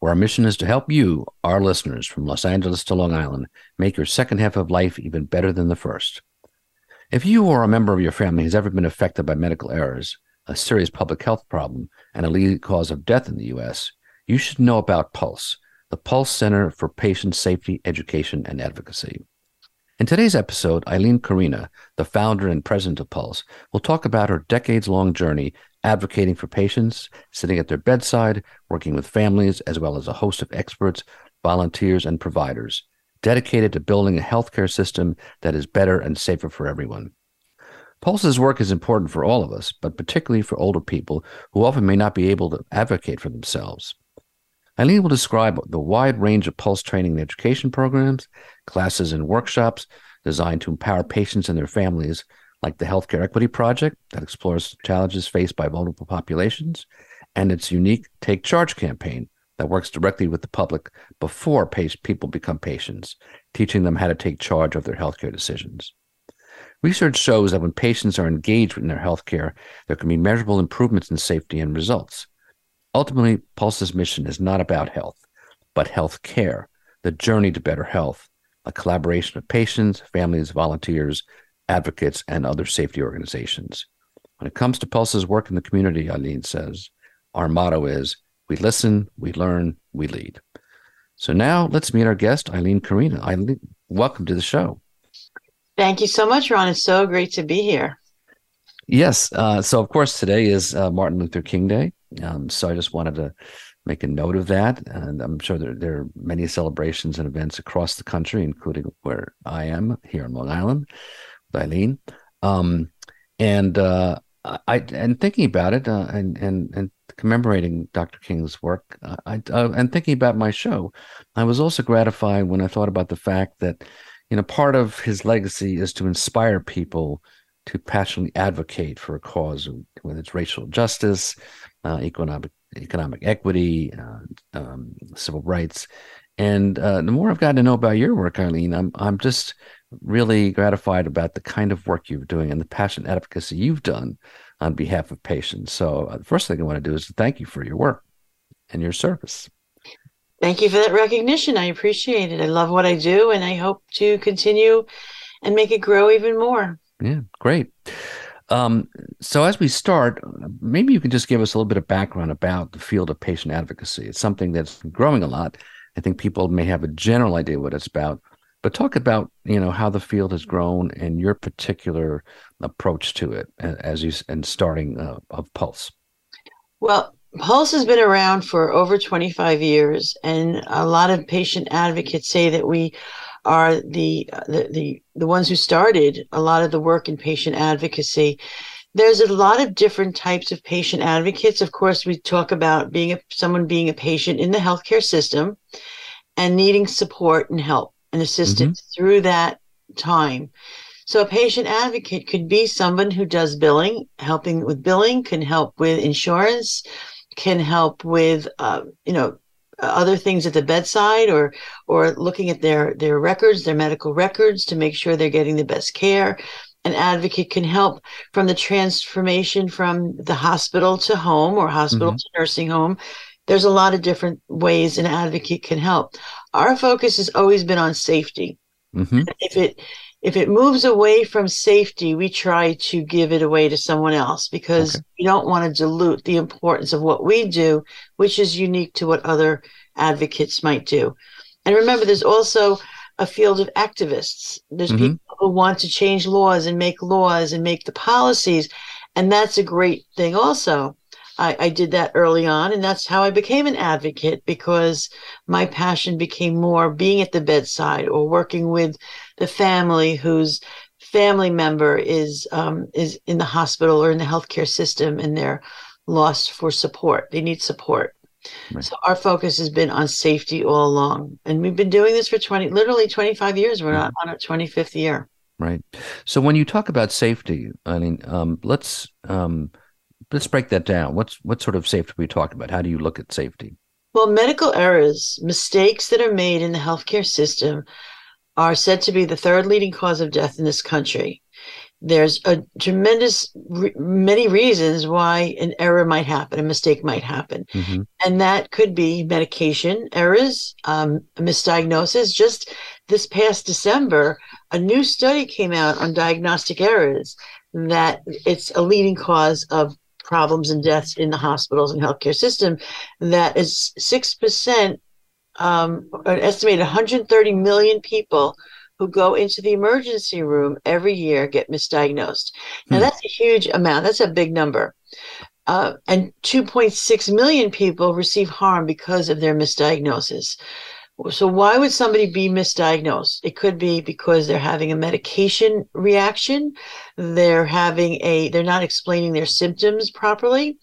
where our mission is to help you, our listeners from Los Angeles to Long Island, make your second half of life even better than the first. If you or a member of your family has ever been affected by medical errors, a serious public health problem, and a leading cause of death in the U.S., you should know about Pulse, the Pulse Center for Patient Safety, Education, and Advocacy. In today's episode, Ilene Corina, the founder and president of Pulse, will talk about her decades long journey advocating for patients, sitting at their bedside, working with families, as well as a host of experts, volunteers, and providers dedicated to building a healthcare system that is better and safer for everyone. Pulse's work is important for all of us, but particularly for older people who often may not be able to advocate for themselves. Ilene will describe the wide range of Pulse training and education programs, classes, and workshops designed to empower patients and their families like the Healthcare Equity Project that explores challenges faced by vulnerable populations, and its unique Take Charge campaign that works directly with the public before people become patients, teaching them how to take charge of their healthcare decisions. Research shows that when patients are engaged in their healthcare, there can be measurable improvements in safety and results. Ultimately, Pulse's mission is not about health, but health care, the journey to better health, a collaboration of patients, families, volunteers, advocates, and other safety organizations. When it comes to Pulse's work in the community, Ilene says, our motto is we listen, we learn, we lead. So now let's meet our guest, Ilene Corina. Ilene, welcome to the show. Thank you so much, Ron. It's so great to be here. Yes. Uh, so, of course, today is uh, Martin Luther King Day. Um, so I just wanted to make a note of that. And I'm sure there, there, are many celebrations and events across the country, including where I am here in Long Island. Ilene. Um, and uh, I and thinking about it uh, and and and commemorating Dr. King's work, uh, I uh, and thinking about my show, I was also gratified when I thought about the fact that you know part of his legacy is to inspire people to passionately advocate for a cause, whether it's racial justice, uh, economic economic equity, um, civil rights. And uh, the more I've gotten to know about your work, Ilene, I'm I'm just really gratified about the kind of work you're doing and the passion advocacy you've done on behalf of patients. So, uh, the first thing I want to do is to thank you for your work and your service. Thank you for that recognition. I appreciate it. I love what I do, and I hope to continue and make it grow even more. Yeah, great. Um, so, as we start, maybe you can just give us a little bit of background about the field of patient advocacy. It's something that's growing a lot. I think people may have a general idea what it's about, but talk about you know how the field has grown and your particular approach to it as you and starting uh, of Pulse. Well, Pulse has been around for over 25 years, and a lot of patient advocates say that we are the, the the the ones who started a lot of the work in patient advocacy. There's a lot of different types of patient advocates. Of course, we talk about being a, someone being a patient in the healthcare system and needing support and help and assistance mm-hmm. through that time. So a patient advocate could be someone who does billing, helping with billing, can help with insurance, can help with uh, you know other things at the bedside or or looking at their their records, their medical records to make sure they're getting the best care. An advocate can help from the transformation from the hospital to home or hospital mm-hmm. to nursing home there's a lot of different ways an advocate can help. Our focus has always been on safety. Mm-hmm. If it if it moves away from safety, we try to give it away to someone else because okay. we don't want to dilute the importance of what we do, which is unique to what other advocates might do. And remember, there's also a field of activists. There's mm-hmm. people who want to change laws and make laws and make the policies. And that's a great thing also. I, I did that early on, and that's how I became an advocate because my passion became more being at the bedside or working with the family whose family member is um, is in the hospital or in the healthcare system and they're lost for support. They need support. Right. So our focus has been on safety all along. And we've been doing this for 20, literally 25 years. We're mm-hmm. on our 25th year. Right. So when you talk about safety, I mean, um, let's um, let's break that down. What's what sort of safety are we talking about? How do you look at safety? Well, medical errors, mistakes that are made in the healthcare system, are said to be the third leading cause of death in this country there's a tremendous re- many reasons why an error might happen a mistake might happen mm-hmm. and that could be medication errors um, misdiagnosis just this past december a new study came out on diagnostic errors that it's a leading cause of problems and deaths in the hospitals and healthcare system that is 6% um, an estimated 130 million people who go into the emergency room every year get misdiagnosed. Now, hmm. that's a huge amount, that's a big number. Uh, and 2.6 million people receive harm because of their misdiagnosis. So, why would somebody be misdiagnosed? It could be because they're having a medication reaction, they're having a, they're not explaining their symptoms properly,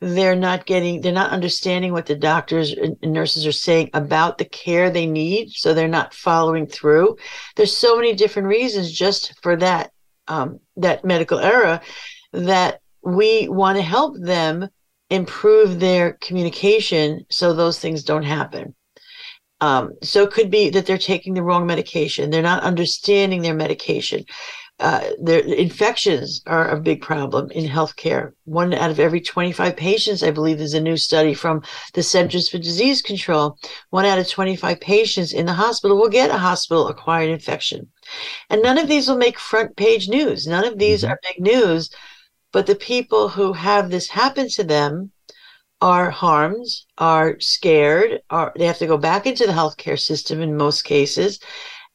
they're not getting, they're not understanding what the doctors and nurses are saying about the care they need. So, they're not following through. There's so many different reasons just for that, um, that medical error that we want to help them improve their communication so those things don't happen. Um, so it could be that they're taking the wrong medication. They're not understanding their medication. Uh, their infections are a big problem in healthcare. One out of every 25 patients, I believe, is a new study from the Centers for Disease Control. One out of 25 patients in the hospital will get a hospital acquired infection. And none of these will make front page news. None of these mm-hmm. are big news. But the people who have this happen to them are harmed, are scared, are they have to go back into the healthcare system in most cases,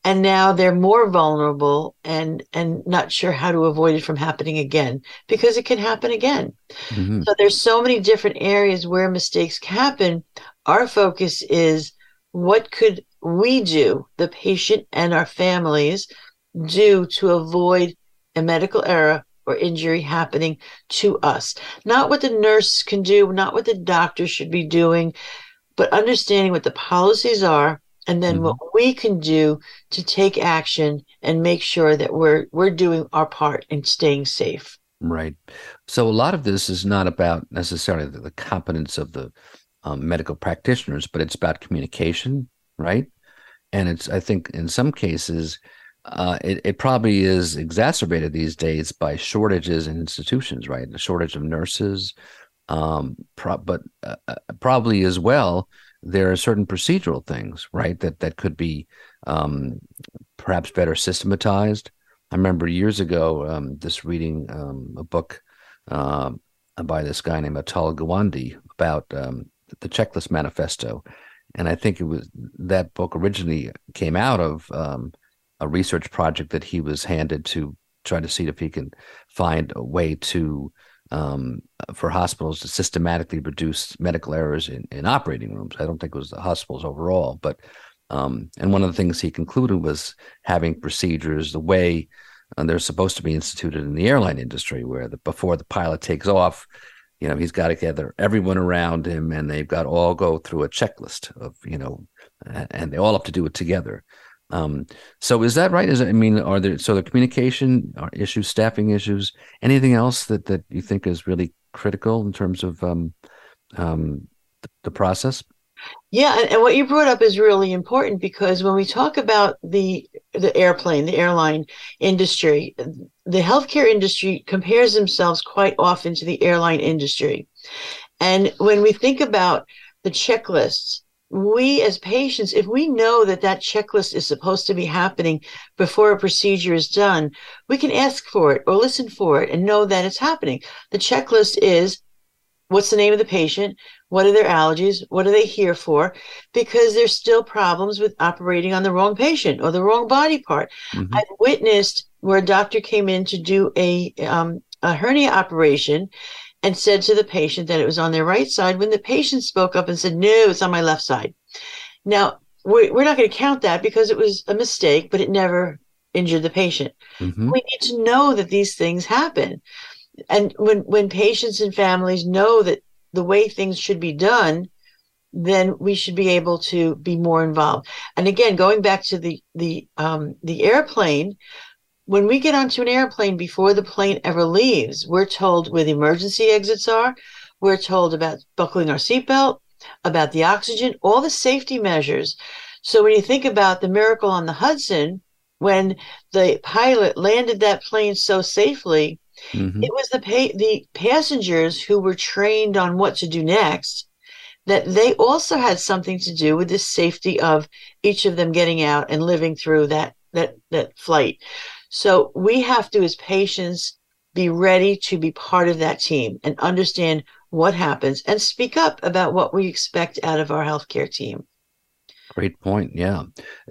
and now they're more vulnerable and and not sure how to avoid it from happening again because it can happen again. Mm-hmm. So there's so many different areas where mistakes happen. Our focus is what could we do, the patient and our families, do to avoid a medical error or injury happening to us. Not what the nurse can do, not what the doctor should be doing, but understanding what the policies are and then mm-hmm. what we can do to take action and make sure that we're we're doing our part in staying safe. Right. So a lot of this is not about necessarily the, the competence of the um, medical practitioners, but it's about communication, right? And it's I think in some cases uh, it, it probably is exacerbated these days by shortages in institutions, right? The shortage of nurses, um, pro- but uh, uh, probably as well, there are certain procedural things, right, that that could be um, perhaps better systematized. I remember years ago um, this reading um, a book uh, by this guy named Atul Gawande about um, the Checklist Manifesto, and I think it was that book originally came out of a research project that he was handed to try to see if he can find a way to um, for hospitals to systematically reduce medical errors in, in operating rooms. I don't think it was the hospitals overall, but um, and one of the things he concluded was having procedures the way uh, they're supposed to be instituted in the airline industry, where the, before the pilot takes off, you know, he's got to gather everyone around him, and they've got all go through a checklist of, you know, and they all have to do it together. Um, so is that right? Is I mean, are there so the communication issues, staffing issues, anything else that that you think is really critical in terms of um, um, the, the process? Yeah, and, and what you brought up is really important because when we talk about the the airplane, the airline industry, the healthcare industry compares themselves quite often to the airline industry. And when we think about the checklists we as patients, if we know that that checklist is supposed to be happening before a procedure is done, we can ask for it or listen for it and know that it's happening. The checklist is what's the name of the patient? What are their allergies? What are they here for? Because there's still problems with operating on the wrong patient or the wrong body part. Mm-hmm. I've witnessed where a doctor came in to do a, um, a hernia operation and said to the patient that it was on their right side when the patient spoke up and said, No, it's on my left side. Now, we're, not going to count that because it was a mistake, but it never injured the patient. Mm-hmm. We need to know that these things happen. And when, when patients and families know that the way things should be done, then we should be able to be more involved. And again, going back to the the um, the airplane, when we get onto an airplane before the plane ever leaves, we're told where the emergency exits are. We're told about buckling our seatbelt, about the oxygen, all the safety measures. So when you think about the miracle on the Hudson, when the pilot landed that plane so safely, mm-hmm. it was the pa- the passengers who were trained on what to do next that they also had something to do with the safety of each of them getting out and living through that that that flight. So we have to as patients be ready to be part of that team and understand what happens and speak up about what we expect out of our healthcare team. Great point. Yeah.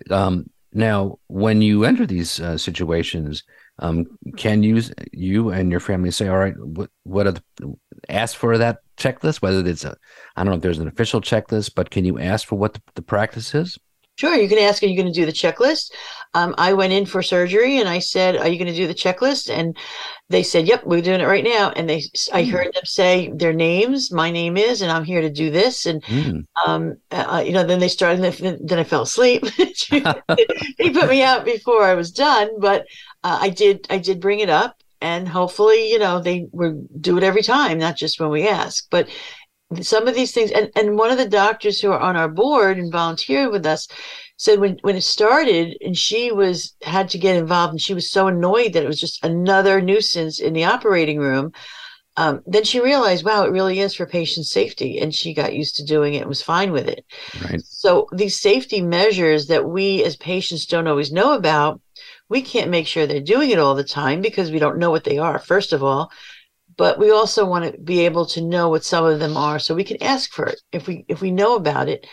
Um, now, when you enter these uh, situations, um, can you you and your family say, "All right, what what are the, ask for that checklist? Whether it's a I don't know if there's an official checklist, but can you ask for what the, the practice is?" Sure, you can ask, are you going to do the checklist? Um, I went in for surgery and I said, are you going to do the checklist? And they said, yep, we're doing it right now. And they, I hmm. heard them say their names, my name is, and I'm here to do this. And, mm. um, uh, you know, then they started, then I fell asleep. he put me out before I was done, but uh, I did, I did bring it up and hopefully, you know, they were do it every time, not just when we ask, but some of these things and, and one of the doctors who are on our board and volunteered with us said when, when it started and she was had to get involved and she was so annoyed that it was just another nuisance in the operating room um, then she realized wow it really is for patient safety and she got used to doing it and was fine with it right. so these safety measures that we as patients don't always know about we can't make sure they're doing it all the time because we don't know what they are first of all but we also want to be able to know what some of them are so we can ask for it. If we if we know about it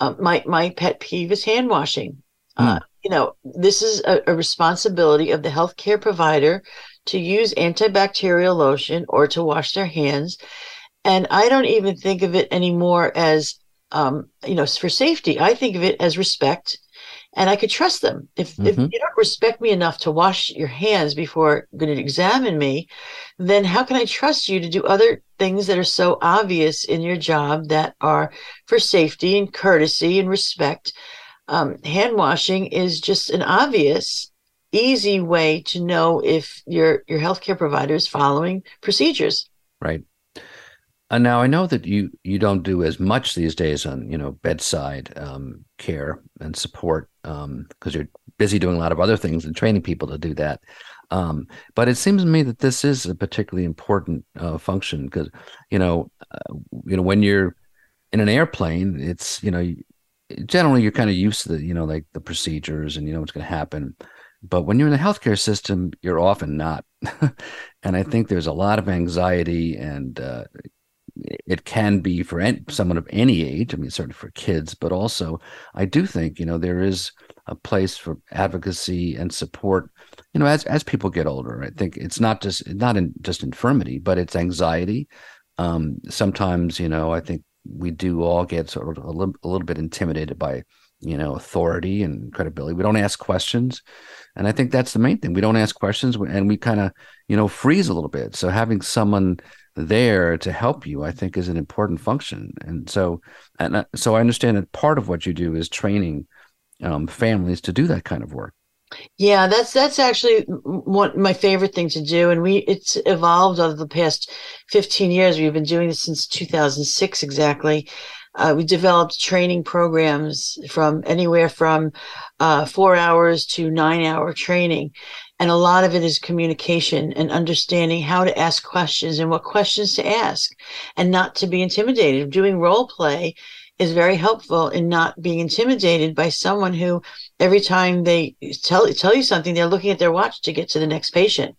uh, my my pet peeve is hand washing. Mm. uh, you know this is a, a, responsibility of the healthcare provider to use antibacterial lotion or to wash their hands and i don't even think of it anymore as um, you know for safety. I think of it as respect and I could trust them. If, mm-hmm. if you don't respect me enough to wash your hands before going to examine me, then how can I trust you to do other things that are so obvious in your job that are for safety and courtesy and respect? Um, hand washing is just an obvious, easy way to know if your your healthcare provider is following procedures. Right. And now I know that you you don't do as much these days on you know bedside um, care and support because um, you're busy doing a lot of other things and training people to do that. Um, but it seems to me that this is a particularly important uh, function because you know uh, you know when you're in an airplane, it's you know generally you're kind of used to the you know like the procedures and you know what's going to happen. But when you're in the healthcare system, you're often not. and I think there's a lot of anxiety and uh, it can be for any, someone of any age. I mean, certainly for kids, but also I do think you know there is a place for advocacy and support. You know, as as people get older, I think it's not just not in just infirmity, but it's anxiety. Um, sometimes, you know, I think we do all get sort of a little, a little bit intimidated by you know authority and credibility. We don't ask questions, and I think that's the main thing. We don't ask questions, and we kind of you know freeze a little bit. So having someone there to help you, I think, is an important function. And so, and uh, so I understand that part of what you do is training um, families to do that kind of work. Yeah, that's that's actually one my favorite thing to do, and we it's evolved over the past fifteen years. We've been doing this since two thousand six exactly. Uh, we developed training programs from anywhere from uh, four hours to nine hour training. And a lot of it is communication and understanding how to ask questions and what questions to ask and not to be intimidated. Doing role play is very helpful in not being intimidated by someone who every time they tell tell you something they're looking at their watch to get to the next patient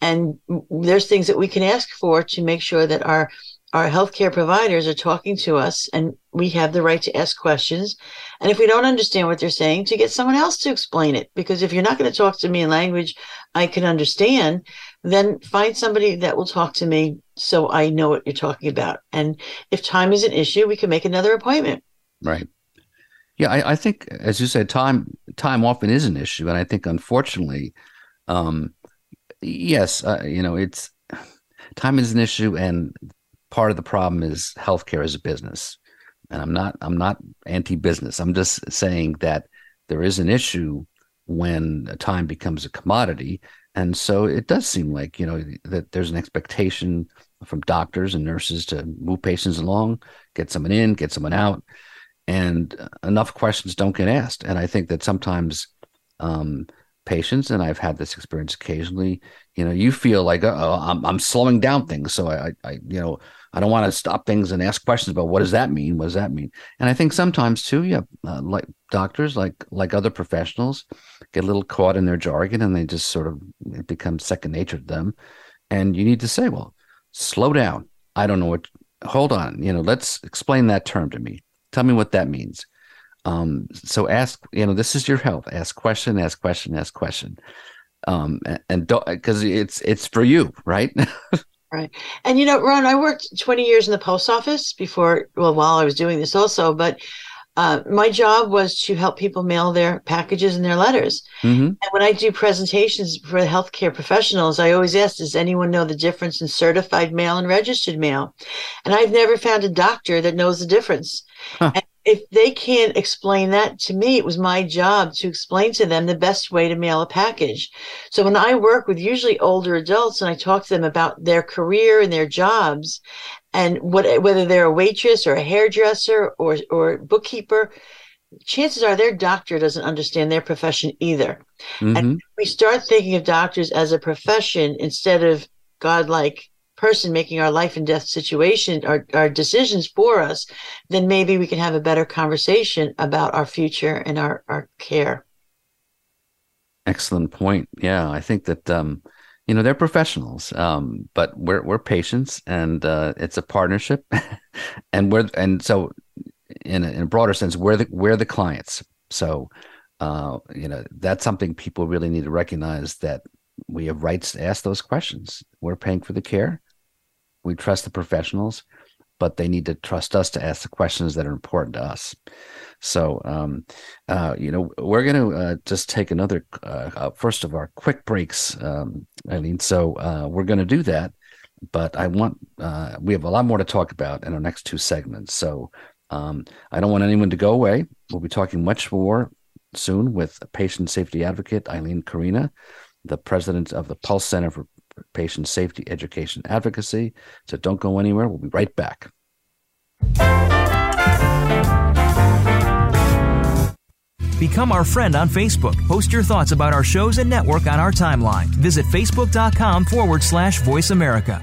and there's things that we can ask for to make sure that our our healthcare providers are talking to us and we have the right to ask questions. And if we don't understand what they're saying, to get someone else to explain it. Because if you're not going to talk to me in language I can understand, then find somebody that will talk to me so I know what you're talking about. And if time is an issue, we can make another appointment. Right. Yeah, I, I think, as you said, time time often is an issue, and I think unfortunately, um, yes, uh, you know, it's time is an issue, and part of the problem is healthcare as a business. and I'm not I'm not anti-business. I'm just saying that there is an issue when time becomes a commodity, and so it does seem like you know that there's an expectation from doctors and nurses to move patients along, get someone in, get someone out, and enough questions don't get asked. And I think that sometimes um, patients, and I've had this experience occasionally, you know, you feel like, oh, I'm, I'm slowing down things. So I, I, you know, I don't want to stop things and ask questions about what does that mean? What does that mean? And I think sometimes too, yeah, uh, like doctors, like like other professionals, get a little caught in their jargon and they just sort of it becomes second nature to them. And you need to say, well, slow down. I don't know what. Hold on. You know, let's explain that term to me. Tell me what that means. Um, so ask. You know, this is your health. Ask question. Ask question. Ask question. Um, and, and don't because it's it's for you, right? Right. And you know, Ron, I worked 20 years in the post office before, well, while I was doing this also, but uh, my job was to help people mail their packages and their letters. Mm-hmm. And when I do presentations for healthcare professionals, I always ask, does anyone know the difference in certified mail and registered mail? And I've never found a doctor that knows the difference. Huh. And if they can't explain that to me, it was my job to explain to them the best way to mail a package. So when I work with usually older adults and I talk to them about their career and their jobs and what whether they're a waitress or a hairdresser or or bookkeeper, chances are their doctor doesn't understand their profession either. Mm-hmm. And we start thinking of doctors as a profession instead of godlike person making our life and death situation our, our decisions for us then maybe we can have a better conversation about our future and our, our care. Excellent point. Yeah i think that um you know they're professionals um but we're we're patients and uh it's a partnership. And we're and so in a, in a broader sense we're the we're the clients. So uh you know that's something people really need to recognize that we have rights to ask those questions. We're paying for the care we trust the professionals, but they need to trust us to ask the questions that are important to us. So, um, uh, you know, we're going to uh, just take another uh, uh, first of our quick breaks, um, Ilene. So uh, we're going to do that, but I want uh, we have a lot more to talk about in our next two segments. So um, I don't want anyone to go away. We'll be talking much more soon with patient safety advocate Ilene Corina, the president of the Pulse Center for patient safety education advocacy. So don't go anywhere. We'll be right back. Become our friend on Facebook. Post your thoughts about our shows and network on our timeline. Visit facebook.com forward slash voice America.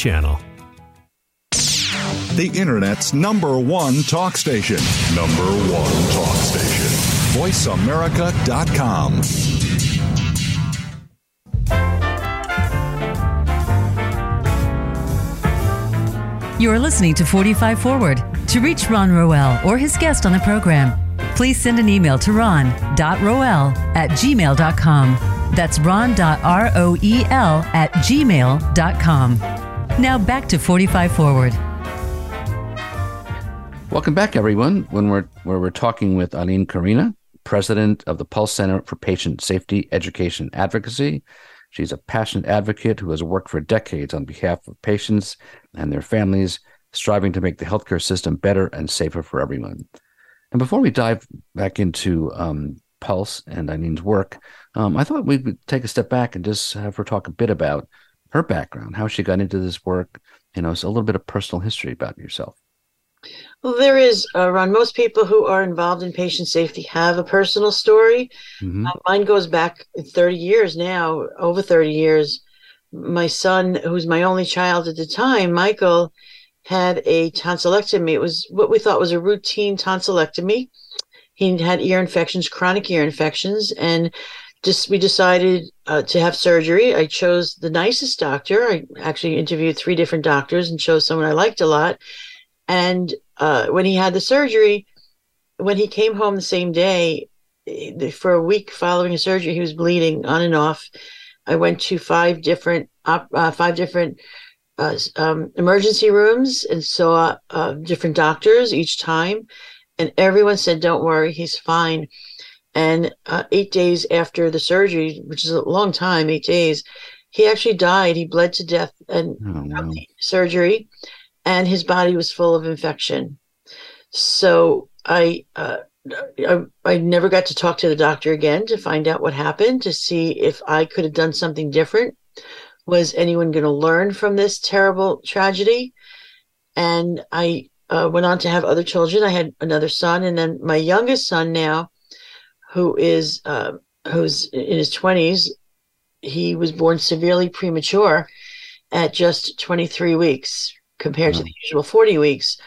Channel. The Internet's number one talk station. Number one talk station. VoiceAmerica.com. You are listening to 45 Forward. To reach Ron Roel or his guest on the program, please send an email to ron.roel at gmail.com. That's ron.roel at gmail.com. Now back to 45 Forward. Welcome back, everyone. When we're where we're talking with Ilene Corina, president of the Pulse Center for Patient Safety Education Advocacy. She's a passionate advocate who has worked for decades on behalf of patients and their families, striving to make the healthcare system better and safer for everyone. And before we dive back into um, Pulse and Ilene's work, um, I thought we would take a step back and just have her talk a bit about her background, how she got into this work, you know, so a little bit of personal history about yourself. Well, there is, uh, Ron. Most people who are involved in patient safety have a personal story. Mhm. Uh, mine goes back 30 years now, over 30 years. My son, who's my only child at the time, Michael, had a tonsillectomy. It was what we thought was a routine tonsillectomy. He had ear infections, chronic ear infections, and just we decided uh, to have surgery. I chose the nicest doctor. I actually interviewed three different doctors and chose someone I liked a lot. And uh, when he had the surgery, when he came home the same day, for a week following his surgery, he was bleeding on and off. I went to five different op- uh, five different uh, um, emergency rooms and saw uh, different doctors each time, and everyone said, "Don't worry, he's fine." And uh, eight days after the surgery, which is a long time, eight days, he actually died. He bled to death and Oh, surgery, and his body was full of infection. So I, uh, I, I never got to talk to the doctor again to find out what happened, to see if I could have done something different. Was anyone going to learn from this terrible tragedy? And I uh, went on to have other children. I had another son, and then my youngest son now, who is uh, who's in his twenties, he was born severely premature at just 23 weeks compared to the usual 40 weeks.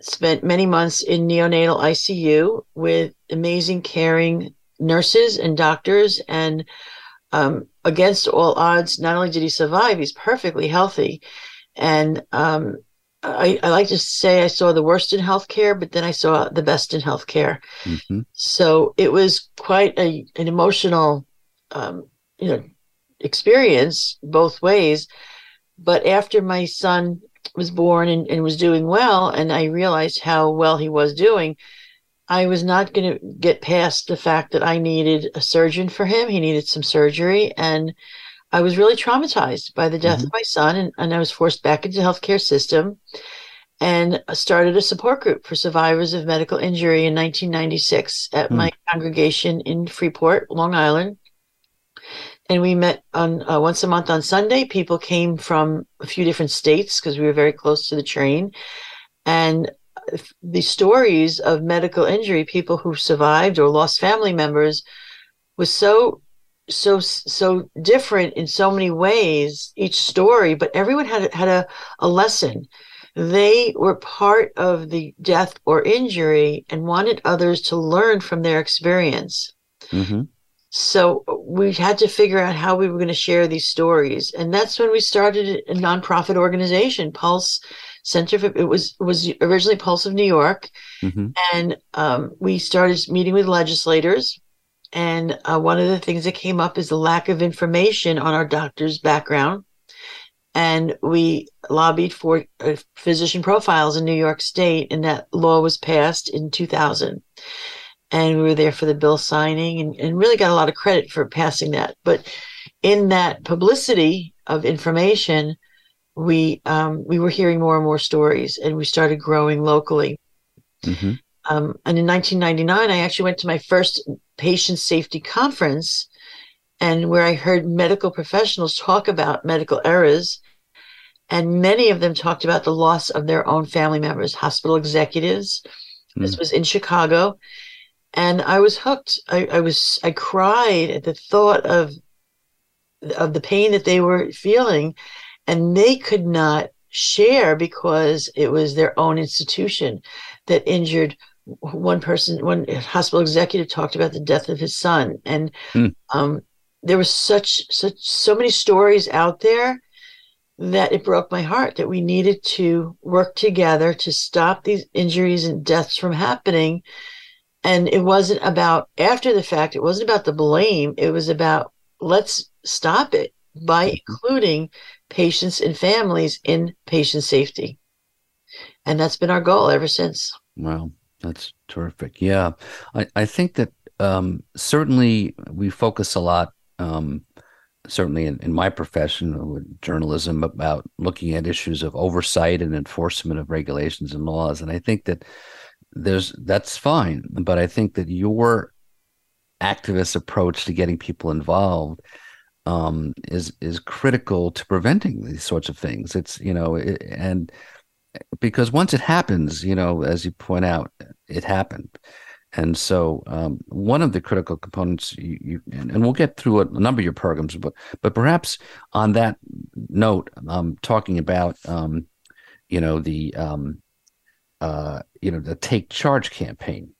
Spent many months in neonatal ICU with amazing, caring nurses and doctors. And um, against all odds, not only did he survive, he's perfectly healthy. And um, I, I like to say I saw the worst in healthcare, but then I saw the best in healthcare. Mhm. So it was quite a an emotional, um, you know, experience both ways. But after my son was born and, and was doing well, and I realized how well he was doing, I was not going to get past the fact that I needed a surgeon for him. He needed some surgery, and I was really traumatized by the death of my son, and, and I was forced back into the healthcare system and started a support group for survivors of medical injury in 1996 at Hmm. my congregation in Freeport, Long Island. And we met on uh, once a month on Sunday. People came from a few different states because we were very close to the train. And the stories of medical injury, people who survived or lost family members, was so so so different in so many ways each story but everyone had had a, a lesson. They were part of the death or injury and wanted others to learn from their experience. Mhm. so we had to figure out how we were going to share these stories. And that's when we started a nonprofit organization pulse center for it was was originally pulse of new york. Mhm. and um, we started meeting with legislators and uh, one of the things that came up is the lack of information on our doctor's background. And we lobbied for uh, physician profiles in new york state and that law was passed in 2000 and we were there for the bill signing and, and really got a lot of credit for passing that. But in that publicity of information we um, we were hearing more and more stories and we started growing locally. Mhm. Um, and in 1999, I actually went to my first patient safety conference, and where I heard medical professionals talk about medical errors. And many of them talked about the loss of their own family members, hospital executives. This was in Chicago. And I was hooked. I, I was I cried at the thought of of the pain that they were feeling, and they could not share because it was their own institution that injured one person one hospital executive talked about the death of his son. And Hmm. um, there was such such so many stories out there that it broke my heart that we needed to work together to stop these injuries and deaths from happening. And it wasn't about after the fact it wasn't about the blame. It was about let's stop it by including patients and families in patient safety. And that's been our goal ever since. Wow, that's terrific. Yeah, I, I think that um, certainly we focus a lot, um, certainly in, in my profession journalism, about looking at issues of oversight and enforcement of regulations and laws. And I think that there's that's fine, but I think that your activist approach to getting people involved um, is is critical to preventing these sorts of things. It's you know, it, and because once it happens, you know, as you point out, it happened. And so, um, one of the critical components, you, you and, we'll get through a, a, number of your programs, but but perhaps on that note, um, talking about, um, you know, the um, uh, you know, the Take Charge campaign,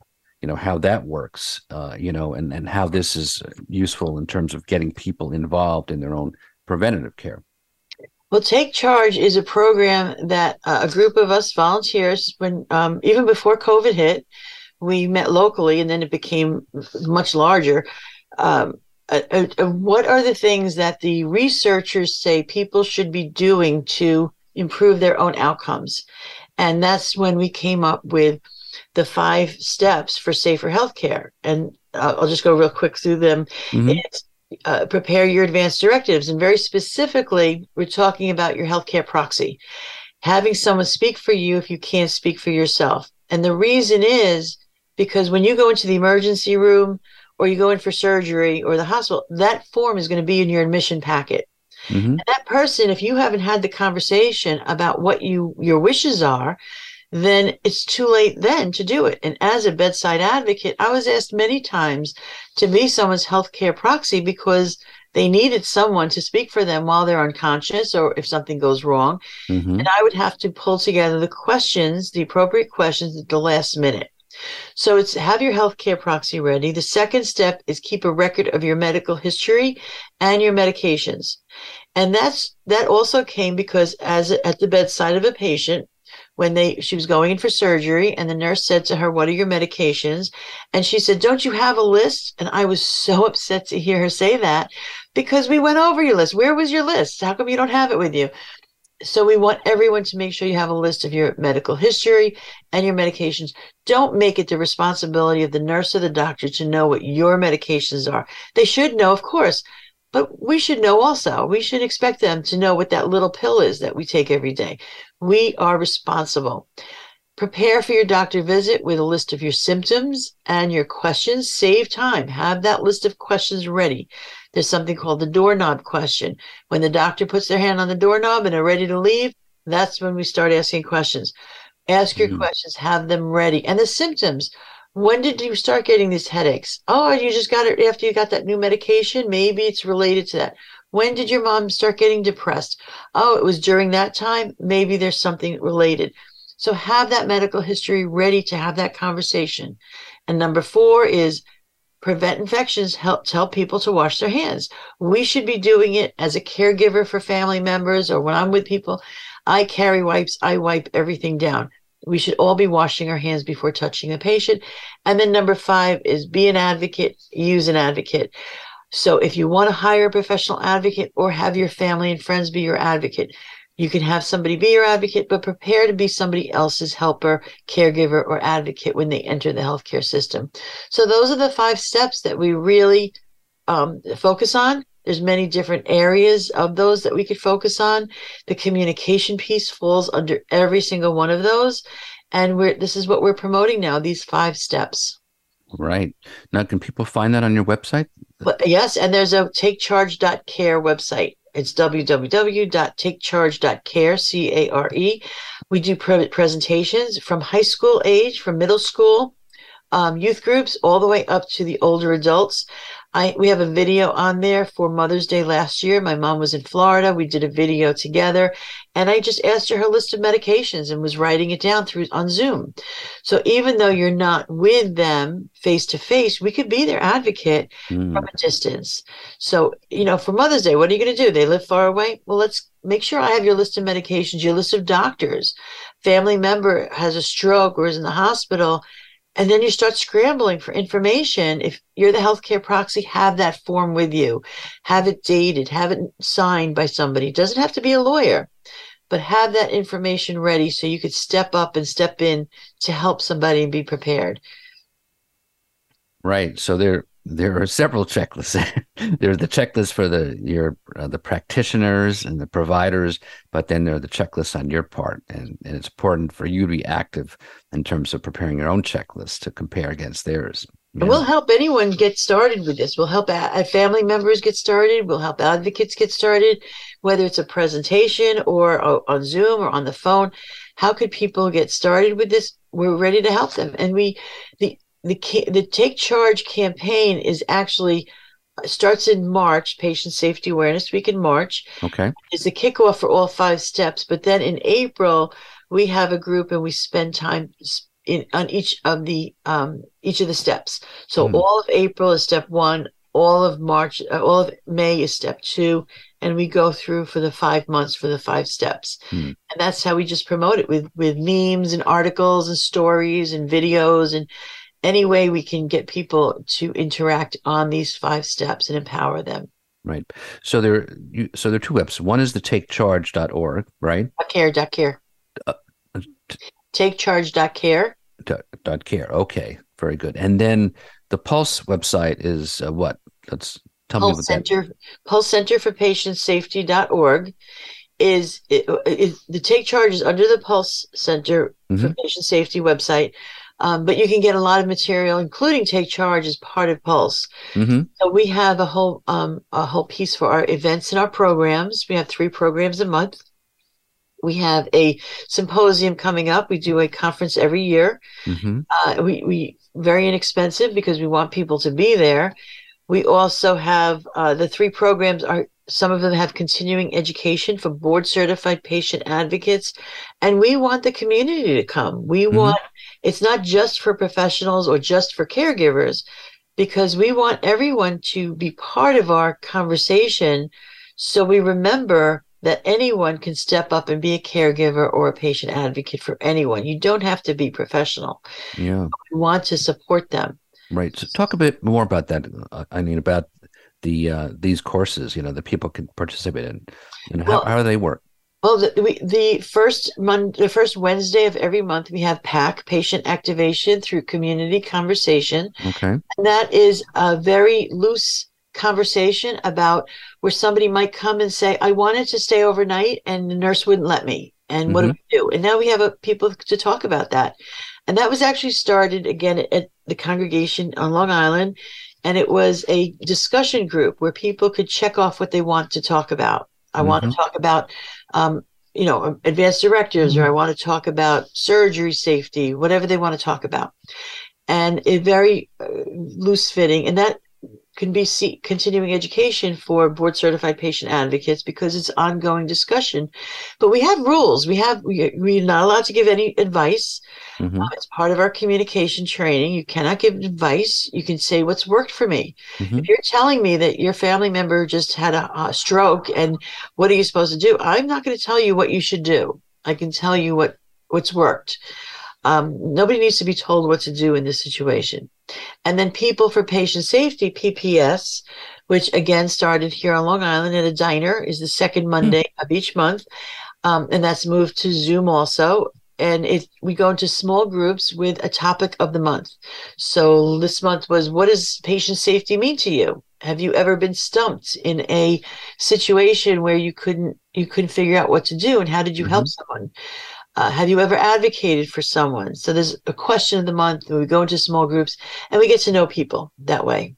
you know, how that works, uh, you know, and and how this is useful in terms of getting people involved in their own preventative care. Well, Take Charge is a program that uh, a group of us volunteers, when um, even before COVID hit, we met locally, and then it became much larger. Um, uh, uh, what are the things that the researchers say people should be doing to improve their own outcomes? And that's when we came up with the five steps for safer healthcare. And uh, I'll just go real quick through them. Mm-hmm. It's uh, prepare your advanced directives. And very specifically, we're talking about your healthcare proxy, having someone speak for you if you can't speak for yourself. And the reason is because when you go into the emergency room or you go in for surgery or the hospital, that form is going to be in your admission packet. Mm-hmm. that person, if you haven't had the conversation about what you your wishes are, then it's too late then to do it. And as a bedside advocate, I was asked many times to be someone's healthcare proxy because they needed someone to speak for them while they're unconscious or if something goes wrong. Mm-hmm. And I would have to pull together the questions, the appropriate questions at the last minute. So it's have your healthcare proxy ready. The second step is keep a record of your medical history and your medications. And that's that also came because as at the bedside of a patient, when they she was going in for surgery and the nurse said to her what are your medications? And she said don't you have a list? And i was so upset to hear her say that because we went over your list. Where was your list? How come you don't have it with you? So we want everyone to make sure you have a list of your medical history and your medications. Don't make it the responsibility of the nurse or the doctor to know what your medications are. They should know of course but we should know also, we should expect them to know what that little pill is that we take every day. We are responsible. Prepare for your doctor visit with a list of your symptoms and your questions. Save time. Have that list of questions ready. There's something called the doorknob question. When the doctor puts their hand on the doorknob and are ready to leave, that's when we start asking questions. Ask your mm-hmm. questions, have them ready. And the symptoms when did you start getting these headaches? Oh, you just got it after you got that new medication. Maybe it's related to that. When did your mom start getting depressed? Oh, it was during that time. Maybe there's something related. So have that medical history ready to have that conversation. And number four is prevent infections, help tell people to wash their hands. We should be doing it as a caregiver for family members or when I'm with people. I carry wipes, I wipe everything down. We should all be washing our hands before touching the patient. And then number five is be an advocate, use an advocate. So if you want to hire a professional advocate or have your family and friends be your advocate, you can have somebody be your advocate, but prepare to be somebody else's helper, caregiver, or advocate when they enter the healthcare system. So those are the five steps that we really um, focus on. There's many different areas of those that we could focus on. The communication piece falls under every single one of those. And we're this is what we're promoting now, these five steps. Right. Now can people find that on your website? yes, and there's a takecharge.care website. It's www.takecharge.care, C A R E. We do pre- presentations from high school age, from middle school, um, youth groups, all the way up to the older adults. I we have a video on there for Mother's Day last year. My mom was in Florida. We did a video together, and I just asked her her list of medications and was writing it down through on Zoom. So even though you're not with them face to face, we could be their advocate mm. from a distance. So you know, for Mother's Day, what are you going to do? They live far away. Well, let's make sure I have your list of medications, your list of doctors. Family member has a stroke or is in the hospital and then you start scrambling for information. If you're the healthcare proxy, have that form with you, have it dated, have it signed by somebody. It doesn't have to be a lawyer, but have that information ready so you could step up and step in to help somebody and be prepared. Right. So there there are several checklists. There's the checklist for the your uh, the practitioners and the providers, but then there are the checklists on your part, and, and it's important for you to be active in terms of preparing your own checklist to compare against theirs. And we'll help anyone get started with this. We'll help a- family members get started. We'll help advocates get started, whether it's a presentation or o- on Zoom or on the phone. How could people get started with this? We're ready to help them. And we, the the the Take Charge campaign is actually uh, starts in March. Patient Safety Awareness Week in March Okay. is the kickoff for all five steps. But then in April, we have a group and we spend time in on each of the um, each of the steps. So Hmm. all of April is step one. All of March, uh, all of May is step two, and we go through for the five months for the five steps, Hmm. and that's how we just promote it with with memes and articles and stories and videos and any way we can get people to interact on these five steps and empower them. Right. So there you so there are two webs. One is the takecharge.org, right? Dot care, dot care. Uh, Take charge, dot care. Dot, dot care. Okay. Very good. And then the Pulse website is uh, what? Let's tell me Pulse what that Center, Pulse Center for Patient Safety.org is, it, it, the take charge is under the Pulse Center for Mhm. Patient Safety website. Um, but you can get a lot of material, including Take Charge, as part of Pulse. hmm So we have a whole um, a whole piece for our events and our programs. We have three programs a month. We have a symposium coming up. We do a conference every year. hmm Uh, we, we very inexpensive because we want people to be there. We also have uh, the three programs are some of them have continuing education for board certified patient advocates, and we want the community to come. We Mhm. want it's not just for professionals or just for caregivers, because we want everyone to be part of our conversation, so we remember that anyone can step up and be a caregiver or a patient advocate for anyone. You don't have to be professional Yeah. we want to support them. Right. So talk a bit more about that. uh, I mean, about the uh, these courses. You know, that people can participate in, and how, Well- how do they work? Well, the, we, the first mon- the first Wednesday of every month, we have PAC patient activation through community conversation, Okay. and that is a very loose conversation about where somebody might come and say, "I wanted to stay overnight, and the nurse wouldn't let me." And what do mm-hmm. we do? And now we have a, people to talk about that. And that was actually started again at the congregation on Long Island. And it was a discussion group where people could check off what they want to talk about. I want to talk about, um, you know, advanced directives, or I want to talk about surgery safety, whatever they want to talk about. And it very uh, loose fitting. And that can be see, continuing education for board certified patient advocates because it's ongoing discussion. But we have rules. We have we, we're not allowed to give any advice. Mhm. Uh, it's part of our communication training. You cannot give advice. You can say what's worked for me. Mhm. If you're telling me that your family member just had a, a stroke and what are you supposed to do? I'm not going to tell you what you should do. I can tell you what what's worked. Um, nobody needs to be told what to do in this situation. And then People for Patient Safety, PPS, which again started here on Long Island at a diner, is the second Monday of each month. Um, and that's moved to Zoom also. And it, we go into small groups with a topic of the month. So this month was what does patient safety mean to you? Have you ever been stumped in a situation where you couldn't you couldn't figure out what to do and how did you help someone? Uh, have you ever advocated for someone? So there's a question of the month, and we go into small groups and we get to know people that way.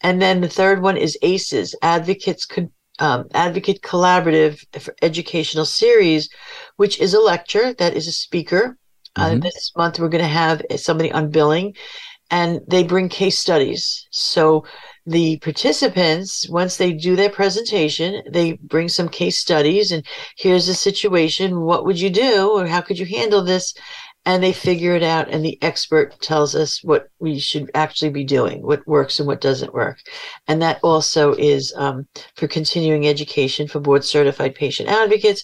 And then the third one is ACEs, Advocates Con- um, Advocate Collaborative for Educational Series, which is a lecture that is a speaker. Uh, Mhm. this month we're going to have somebody on billing, and they bring case studies. So the participants, once they do their presentation, they bring some case studies and here's the situation. What would you do? Or how could you handle this? And they figure it out. And the expert tells us what we should actually be doing, what works and what doesn't work. And that also is um, for continuing education for board certified patient advocates.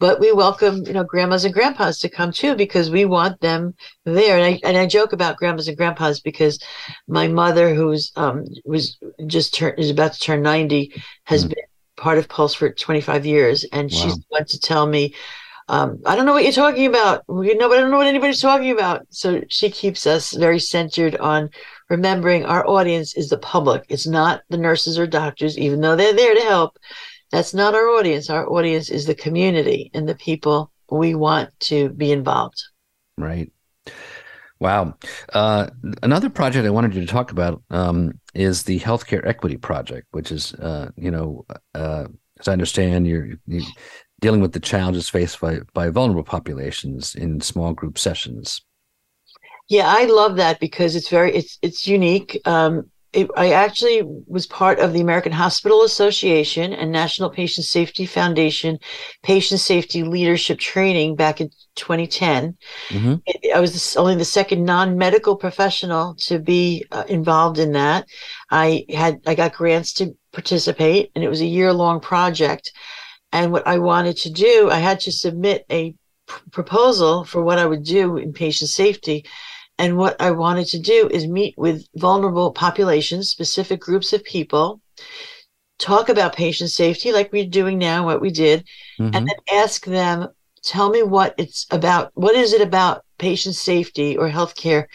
But we welcome, you know, grandmas and grandpas to come too because we want them there. And I and I joke about grandmas and grandpas because my mother, who's um was just turned is about to turn ninety, has Mm. been part of Pulse for twenty five years, and she's Wow. the one to tell me, um, I don't know what you're talking about. You know, but I don't know what anybody's talking about. So she keeps us very centered on remembering our audience is the public. It's not the nurses or doctors, even though they're there to help. That's not our audience. Our audience is the community and the people we want to be involved. Right. Wow. Uh, another project I wanted you to talk about um, is the Healthcare Equity Project, which is, uh, you know, uh, as I understand, you're, you're, dealing with the challenges faced by, by vulnerable populations in small group sessions. Yeah, I love that because it's very it's it's unique. Um, it, I actually was part of the American Hospital Association and National Patient Safety Foundation patient safety leadership training back in 2010. Mm-hmm. I was only the second non-medical professional to be uh, involved in that. I had I got grants to participate, and it was a year-long project. And what I wanted to do, I had to submit a p- proposal for what I would do in patient safety and what I wanted to do is meet with vulnerable populations, specific groups of people, talk about patient safety like we're doing now, what we did, mm-hmm. and then ask them, tell me what it's about. What is it about patient safety or healthcare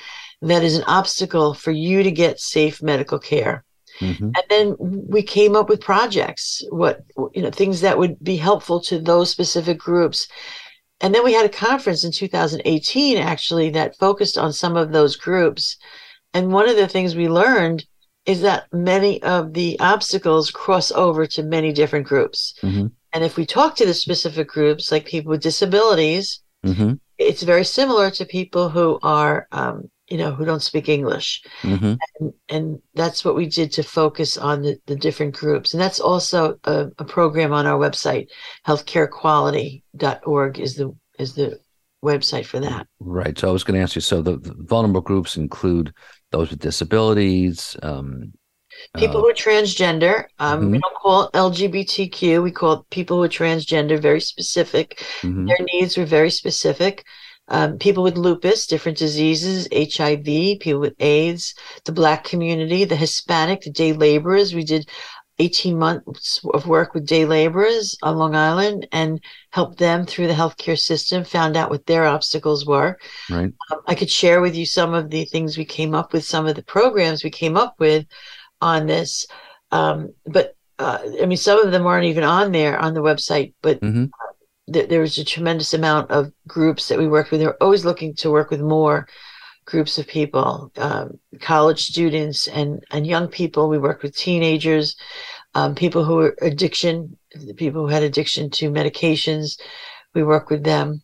that is an obstacle for you to get safe medical care? Mm-hmm. And then we came up with projects, what you know, things that would be helpful to those specific groups. And then we had a conference in 2018, actually, that focused on some of those groups. And one of the things we learned is that many of the obstacles cross over to many different groups. Mm-hmm. And if we talk to the specific groups, like people with disabilities, mm-hmm. it's very similar to people who are um, you know, who don't speak English. Mm-hmm. And, and, that's what we did to focus on the, the different groups. And that's also a, a program on our website, healthcarequality.org is the is the website for that. Right. So I was going to ask you. So the, the vulnerable groups include those with disabilities, um, people uh, who are transgender. Um, mm-hmm. We don't call it LGBTQ. We call it people who are transgender. Very specific. Mm-hmm. Their needs were very specific um, people with lupus, different diseases, HIV, people with AIDS, the Black community, the Hispanic, the day laborers. We did 18 months of work with day laborers on Long Island and helped them through the healthcare system, found out what their obstacles were. Right. Um, I could share with you some of the things we came up with, some of the programs we came up with on this. Um, but uh, I mean, some of them aren't even on there on the website, but mm-hmm th- there was a tremendous amount of groups that we worked with. They're always looking to work with more groups of people, um, college students and and young people. We worked with teenagers, um, people who were addiction, people who had addiction to medications. We work with them.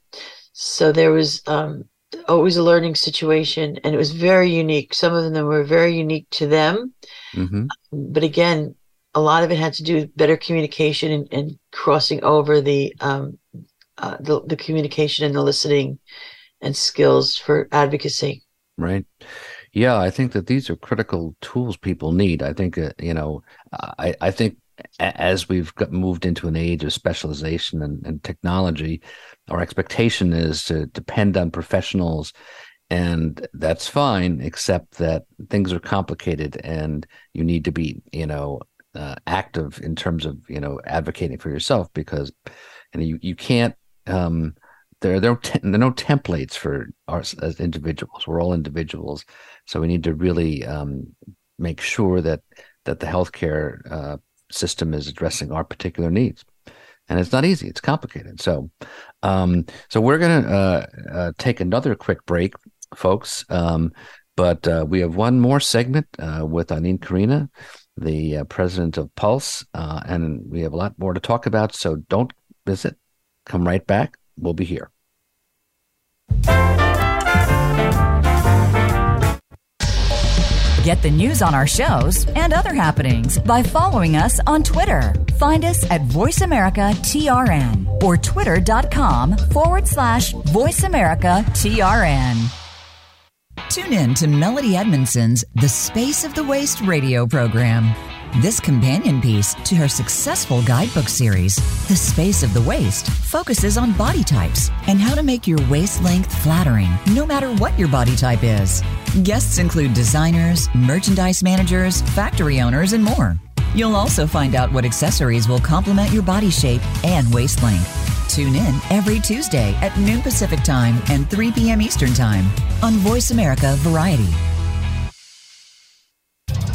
So there was um, always a learning situation, and it was very unique. Some of them were very unique to them, mm-hmm. but again, a lot of it had to do with better communication and, and crossing over the, um, uh, the the communication and the listening and skills for advocacy. Right. Yeah, I think that these are critical tools people need. I think uh, you know, I I think as we've got moved into an age of specialization and, and technology, our expectation is to depend on professionals and that's fine except that things are complicated and you need to be you know uh, active in terms of you know advocating for yourself because and you you can't um, there there are, te- there are no templates for us as individuals. We're all individuals, so we need to really um, make sure that that the healthcare uh, system is addressing our particular needs. And it's not easy; it's complicated. So, um, so we're gonna uh, uh, take another quick break, folks. Um, but uh, we have one more segment uh, with Ilene Corina the uh, president of Pulse, uh, and we have a lot more to talk about. So don't visit. Come right back. We'll be here. Get the news on our shows and other happenings by following us on Twitter. Find us at VoiceAmericaTRN or twitter.com forward slash VoiceAmericaTRN. Tune in to Melody Edmondson's The Space of the Waist radio program. This companion piece to her successful guidebook series, The Space of the Waist, focuses on body types and how to make your waist length flattering no matter what your body type is. Guests include designers, merchandise managers, factory owners, and more. You'll also find out what accessories will complement your body shape and waist length. Tune in every Tuesday at noon Pacific Time and 3 p.m. Eastern Time on Voice America Variety.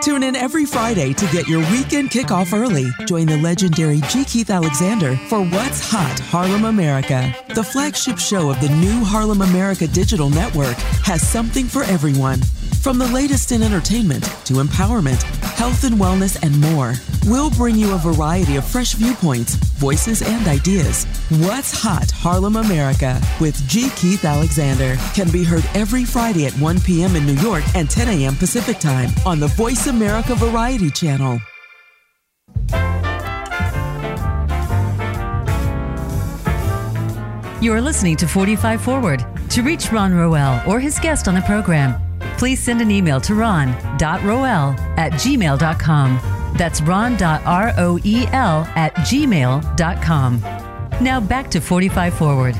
Tune in every Friday to get your weekend kickoff early. Join the legendary G. Keith Alexander for What's Hot Harlem America. The flagship show of the new Harlem America Digital Network has something for everyone. From the latest in entertainment to empowerment, health and wellness, and more, we'll bring you a variety of fresh viewpoints, voices, and ideas. What's Hot Harlem America with G. Keith Alexander can be heard every Friday at 1 p.m. in New York and 10 a.m. Pacific Time on the Voice America Variety Channel. You are listening to 45 Forward. To reach Ron Roel or his guest on the program, please send an email to ron.roel at gmail.com. That's ron.roel at gmail.com. Now back to 45 Forward.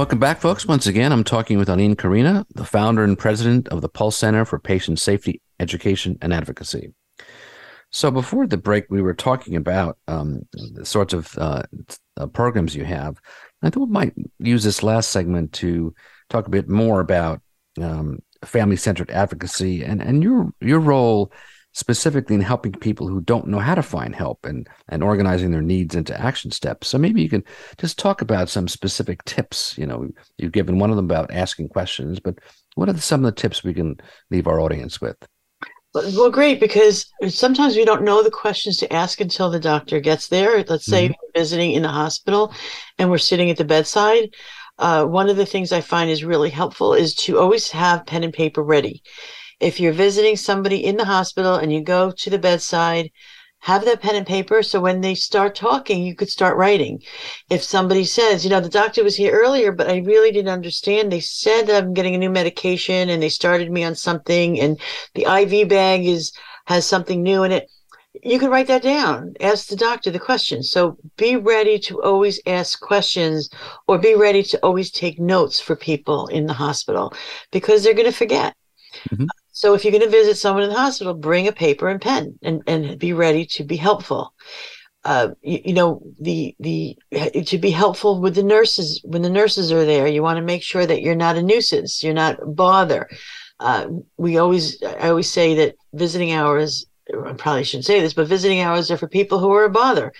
Welcome back, folks. Once again, I'm talking with Ilene Corina, the founder and president of the Pulse Center for Patient Safety, Education, and Advocacy. So before the break, we were talking about um, the sorts of uh, uh, programs you have. I thought we might use this last segment to talk a bit more about um, family-centered advocacy and and your your role specifically in helping people who don't know how to find help and and organizing their needs into action steps. So maybe you can just talk about some specific tips. You know, you've given one of them about asking questions, but what are some of the tips we can leave our audience with? Well, great, because sometimes we don't know the questions to ask until the doctor gets there. Let's say mm-hmm. we're visiting in the hospital and we're sitting at the bedside. Uh, one of the things I find is really helpful is to always have pen and paper ready. If you're visiting somebody in the hospital and you go to the bedside, have that pen and paper so when they start talking you could start writing. If somebody says you know the doctor was here earlier but i really didn't understand. They said that i'm getting a new medication and they started me on something and the iv bag is has something new in it. You can write that down. Ask the doctor the question so be ready to always ask questions or be ready to always take notes for people in the hospital because they're going to forget. Mm-hmm. So if you're going to visit someone in the hospital, bring a paper and pen and, and be ready to be helpful. Uh, you, you, know, the, the, to be helpful with the nurses, when the nurses are there, you want to make sure that you're not a nuisance, you're not a bother. Uh, we always, I always say that visiting hours, I probably shouldn't say this, but visiting hours are for people who are a bother.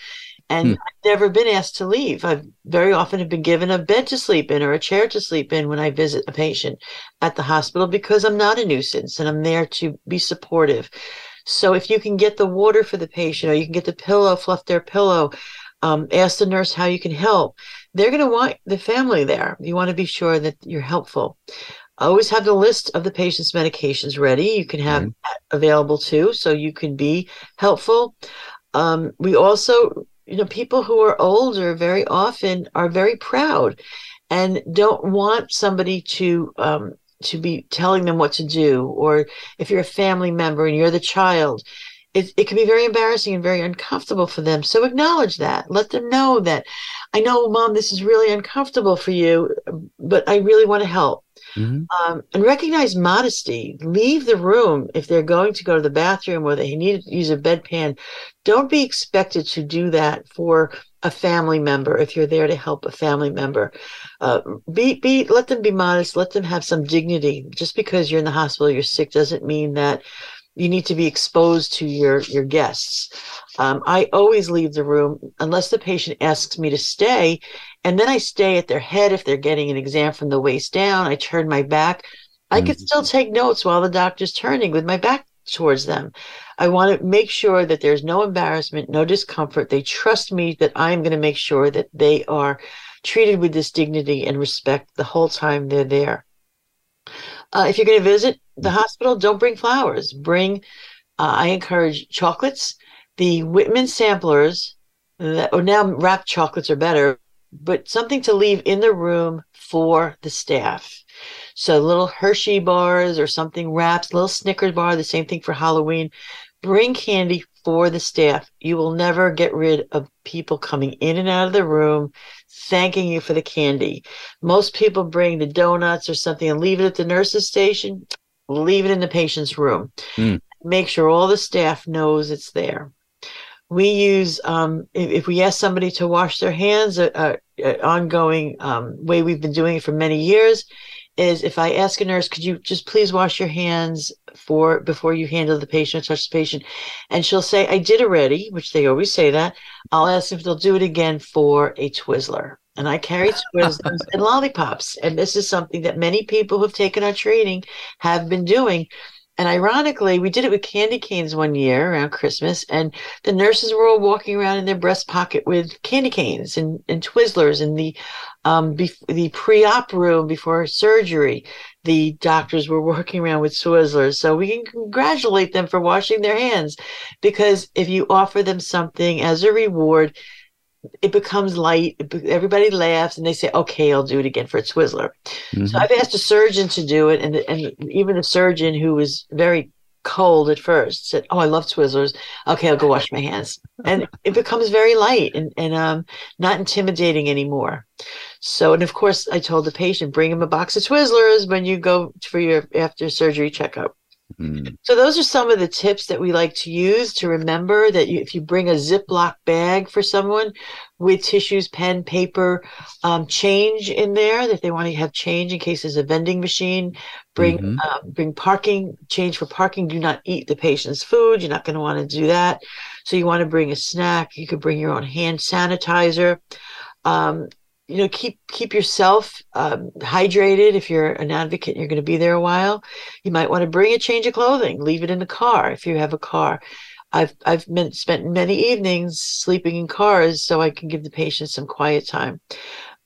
And hmm. I've never been asked to leave. I've very often have been given a bed to sleep in or a chair to sleep in when I visit a patient at the hospital because I'm not a nuisance and I'm there to be supportive. So if you can get the water for the patient or you can get the pillow, fluff their pillow, um, ask the nurse how you can help. They're going to want the family there. You want to be sure that you're helpful. Always have the list of the patient's medications ready. You can have mm-hmm. available too, so you can be helpful. Um, we also you know people who are older very often are very proud and don't want somebody to um, to be telling them what to do. Or if you're a family member and you're the child it, it can be very embarrassing and very uncomfortable for them so acknowledge that let them know that i know mom this is really uncomfortable for you but i really want to help Mm-hmm. Um, and recognize modesty. Leave the room if they're going to go to the bathroom or they need to use a bedpan. Don't be expected to do that for a family member if you're there to help a family member. Uh, be be let them be modest. Let them have some dignity. Just because you're in the hospital, you're sick, doesn't mean that you need to be exposed to your your guests. Um, I always leave the room unless the patient asks me to stay, and then I stay at their head if they're getting an exam from the waist down. I turn my back. I mm-hmm. can still take notes while the doctor's turning with my back towards them. I want to make sure that there's no embarrassment, no discomfort. They trust me that I'm going to make sure that they are treated with this dignity and respect the whole time they're there. Uh, if you're going to visit the mm-hmm. hospital, don't bring flowers. Bring, uh, I encourage chocolates. The Whitman samplers, that, or now wrapped chocolates are better but something to leave in the room for the staff. So little Hershey bars or something wraps, little Snickers bar, the same thing for Halloween. Bring candy for the staff. You will never get rid of people coming in and out of the room thanking you for the candy. Most people bring the donuts or something and leave it at the nurse's station, leave it in the patient's room. Mm. Make sure all the staff knows it's there. We use, um, if, if, we ask somebody to wash their hands, an ongoing um, way we've been doing it for many years is if I ask a nurse, could you just please wash your hands for before you handle the patient, or touch the patient, and she'll say, I did already, which they always say that. I'll ask if they'll do it again for a Twizzler. And I carry Twizzlers and lollipops. And this is something that many people who've taken our training have been doing. And ironically, we did it with candy canes one year around Christmas, and the nurses were all walking around in their breast pocket with candy canes and, and Twizzlers. And the um, the pre-op room before surgery, the doctors were working around with Swizzlers, So we can congratulate them for washing their hands, because if you offer them something as a reward, it becomes light. Everybody laughs and they say, okay, I'll do it again for a Swizzler. Mm-hmm. So I've asked a surgeon to do it. And, and even a surgeon who was very cold at first said, oh, I love Twizzlers. Okay, I'll go wash my hands. And it becomes very light and, and um, not intimidating anymore. So, and of course, I told the patient, bring him a box of Twizzlers when you go for your after surgery checkup. Mm. So those are some of the tips that we like to use to remember that you, if you bring a Ziploc bag for someone with tissues, pen, paper, um, change in there, that they want to have change in case there's a vending machine, bring mm-hmm. uh, bring parking change for parking. Do not eat the patient's food. You're not going to want to do that. So you want to bring a snack. You could bring your own hand sanitizer. Um, you know keep keep yourself um, hydrated. If you're an advocate and you're going to be there a while you might want to bring a change of clothing leave it in the car if you have a car. I've i've been, spent many evenings sleeping in cars so i can give the patient some quiet time.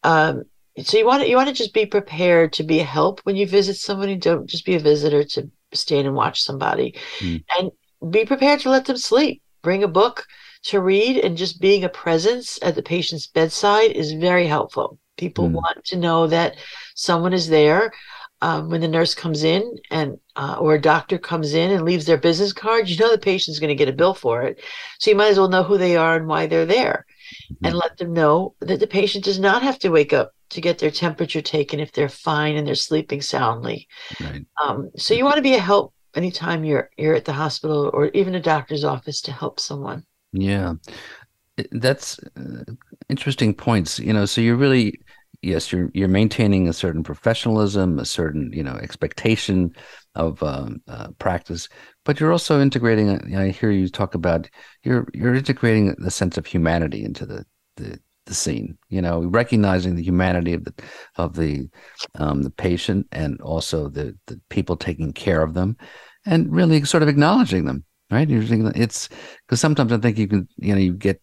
Um, so you want to you want to just be prepared to be a help when you visit somebody. Don't just be a visitor to stand and watch somebody. Mm. and be prepared to let them sleep. Bring a book to read and just being a presence at the patient's bedside is very helpful. People mm. want to know that someone is there um, when the nurse comes in and uh, or a doctor comes in and leaves their business card. You know the patient's going to get a bill for it, so you might as well know who they are and why they're there, mm-hmm. and let them know that the patient does not have to wake up to get their temperature taken if they're fine and they're sleeping soundly. Right. Um, so you want to be a help anytime you're you're at the hospital or even a doctor's office to help someone. Yeah, that's uh, interesting points. You know, so you're really yes, you're you're maintaining a certain professionalism, a certain you know expectation of um, uh, practice, but you're also integrating. Uh, I hear you talk about you're you're integrating the sense of humanity into the the the scene you know recognizing the humanity of the of the um the patient and also the the people taking care of them and really sort of acknowledging them right? You're thinking it's because sometimes I think you can, you know, you get,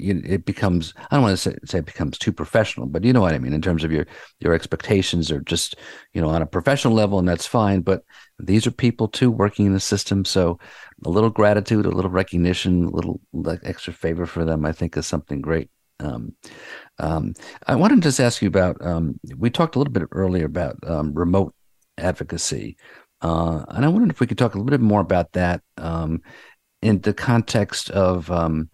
it becomes. I don't want to say, say it becomes too professional, but you know what I mean in terms of your your expectations are just, you know, on a professional level, and that's fine. But these are people too working in the system, so a little gratitude, a little recognition, a little like extra favor for them, I think, is something great. Um, um, I wanted to just ask you about. Um, we talked a little bit earlier about um, remote advocacy. Uh, and I wondered if we could talk a little bit more about that um, in the context of um,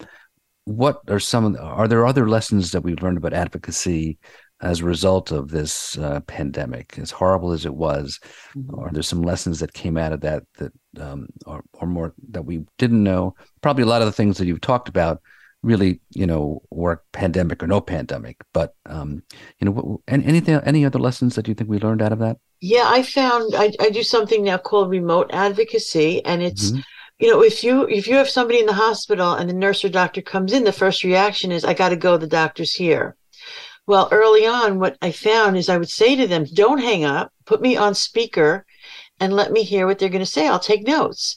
what are some of the, are there other lessons that we've learned about advocacy as a result of this uh, pandemic, as horrible as it was? Mm-hmm. Are there some lessons that came out of that that um, or, or more that we didn't know? Probably a lot of the things that you've talked about really, you know, work pandemic or no pandemic. But um, you know, and anything, any other lessons that you think we learned out of that? Yeah, I found I, I do something now called remote advocacy, and it's mm-hmm. you know if you if you have somebody in the hospital and the nurse or doctor comes in, the first reaction is I got to go. The doctor's here. Well, early on, what I found is I would say to them, "Don't hang up. Put me on speaker." And let me hear what they're going to say. I'll take notes.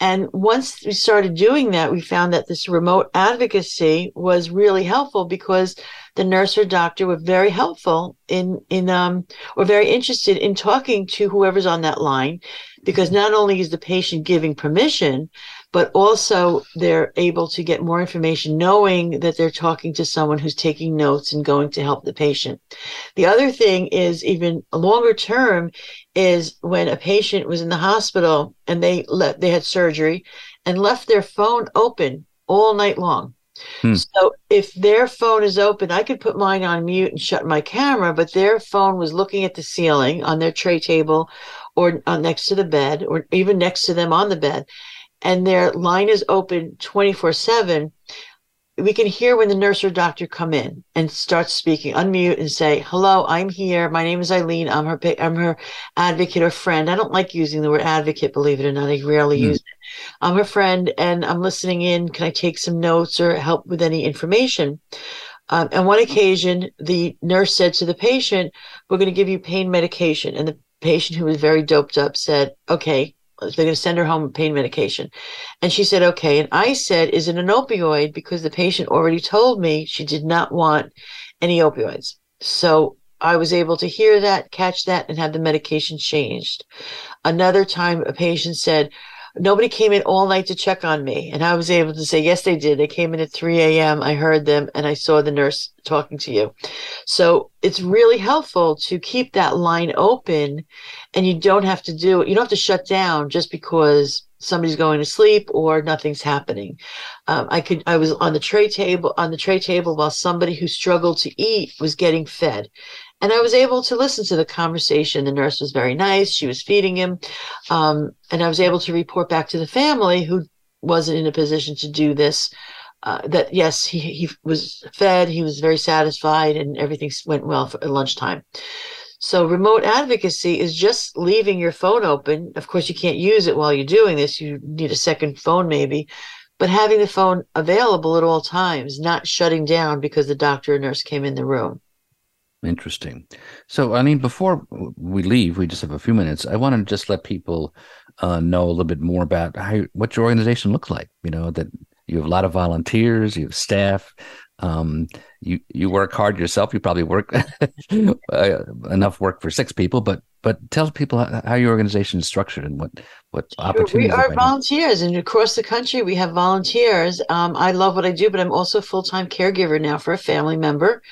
And once we started doing that, we found that this remote advocacy was really helpful because the nurse or doctor were very helpful in in um or very interested in talking to whoever's on that line because not only is the patient giving permission but also they're able to get more information knowing that they're talking to someone who's taking notes and going to help the patient. The other thing is even longer term is when a patient was in the hospital and they let they had surgery and left their phone open all night long. Hmm. So if their phone is open, I could put mine on mute and shut my camera, but their phone was looking at the ceiling on their tray table or uh, next to the bed or even next to them on the bed and their line is open 24 7 we can hear when the nurse or doctor come in and start speaking unmute and say hello i'm here. My name is Ilene. I'm her i'm her advocate or friend. I don't like using the word advocate believe it or not. I rarely mm. use it. I'm her friend and i'm listening in. Can i take some notes or help with any information? Um, on one occasion the nurse said to the patient we're going to give you pain medication. And the patient who was very doped up said okay they're going to send her home pain medication. And she said, okay. And I said, is it an opioid? Because the patient already told me she did not want any opioids. So I was able to hear that, catch that, and have the medication changed. Another time, a patient said, nobody came in all night to check on me. And I was able to say, yes, they did. They came in at 3 a.m. I heard them and I saw the nurse talking to you. So it's really helpful to keep that line open and you don't have to do. You don't have to shut down just because somebody's going to sleep or nothing's happening. Um, I could, I was on the tray table, on the tray table while somebody who struggled to eat was getting fed. And I was able to listen to the conversation. The nurse was very nice. She was feeding him. Um, and I was able to report back to the family who wasn't in a position to do this. Uh, that yes, he, he was fed, he was very satisfied, and everything went well for lunchtime. So remote advocacy is just leaving your phone open. Of course, you can't use it while you're doing this. You need a second phone maybe, but having the phone available at all times, not shutting down because the doctor or nurse came in the room. Interesting. So, I mean, before we leave, we just have a few minutes. I want to just let people uh, know a little bit more about how what your organization looks like. You know that you have a lot of volunteers, you have staff. Um, you you work hard yourself. You probably work uh, enough work for six people, but but tell people how, how your organization is structured and what what sure, opportunities. We are volunteers, and across the country we have volunteers. Um, I love what I do, but I'm also a full time caregiver now for a family member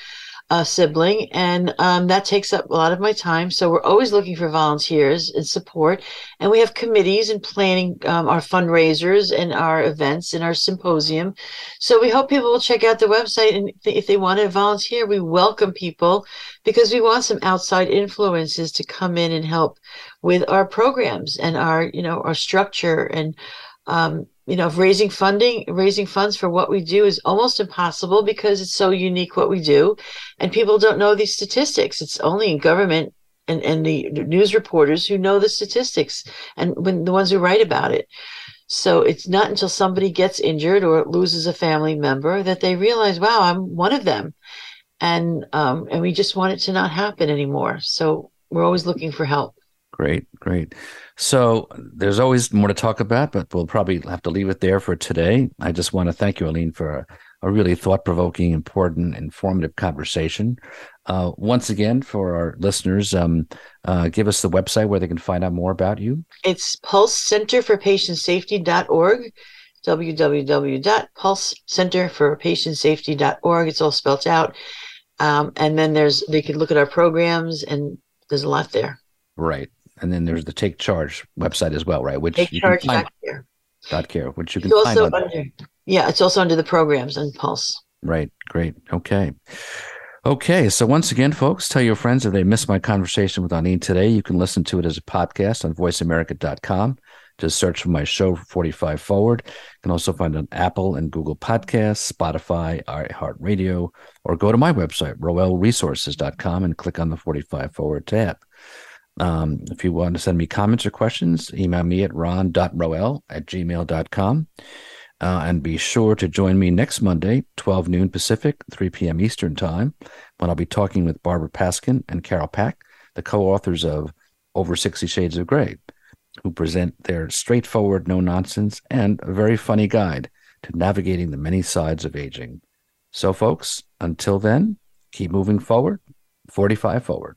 a sibling, and um, that takes up a lot of my time. So we're always looking for volunteers and support, and we have committees and planning um, our fundraisers and our events and our symposium. So we hope people will check out the website, and if they want to volunteer, we welcome people because we want some outside influences to come in and help with our programs and our you know our structure and um, you know, raising funding, raising funds for what we do is almost impossible because it's so unique what we do. And people don't know these statistics. It's only in government and, and the news reporters who know the statistics and when the ones who write about it. So it's not until somebody gets injured or loses a family member that they realize, wow, I'm one of them. And um, and we just want it to not happen anymore. So we're always looking for help. Great, great. So there's always more to talk about, but we'll probably have to leave it there for today. I just want to thank you, Ilene, for a, a really thought provoking, important, informative conversation. Uh, once again, for our listeners, um, uh, give us the website where they can find out more about you. It's Pulse Center for Patient Safety.org www.pulsecenterforpatientsafety.org. It's all spelled out. Um, and then there's, they can look at our programs and there's a lot there. Right and then there's the Take Charge website as well, right? Which Take you Charge can care. Dot care, which you can it's find also under, yeah, it's also under the programs and Pulse. Right, great, okay. Okay, so once again, folks, tell your friends if they missed my conversation with Ilene today, you can listen to it as a podcast on voiceamerica.com. Just search for my show 45 Forward. You can also find it on Apple and Google Podcasts, Spotify, iHeartRadio, or go to my website, roelresources.com, and click on the 45 Forward tab. Um, if you want to send me comments or questions, email me at ron.roel at gmail.com. Uh, and be sure to join me next Monday, 12 noon Pacific, 3 p.m. Eastern Time, when I'll be talking with Barbara Paskin and Carol Pack, the co authors of Over 60 Shades of Grey, who present their straightforward, no nonsense, and a very funny guide to navigating the many sides of aging. So, folks, until then, keep moving forward, 45 forward.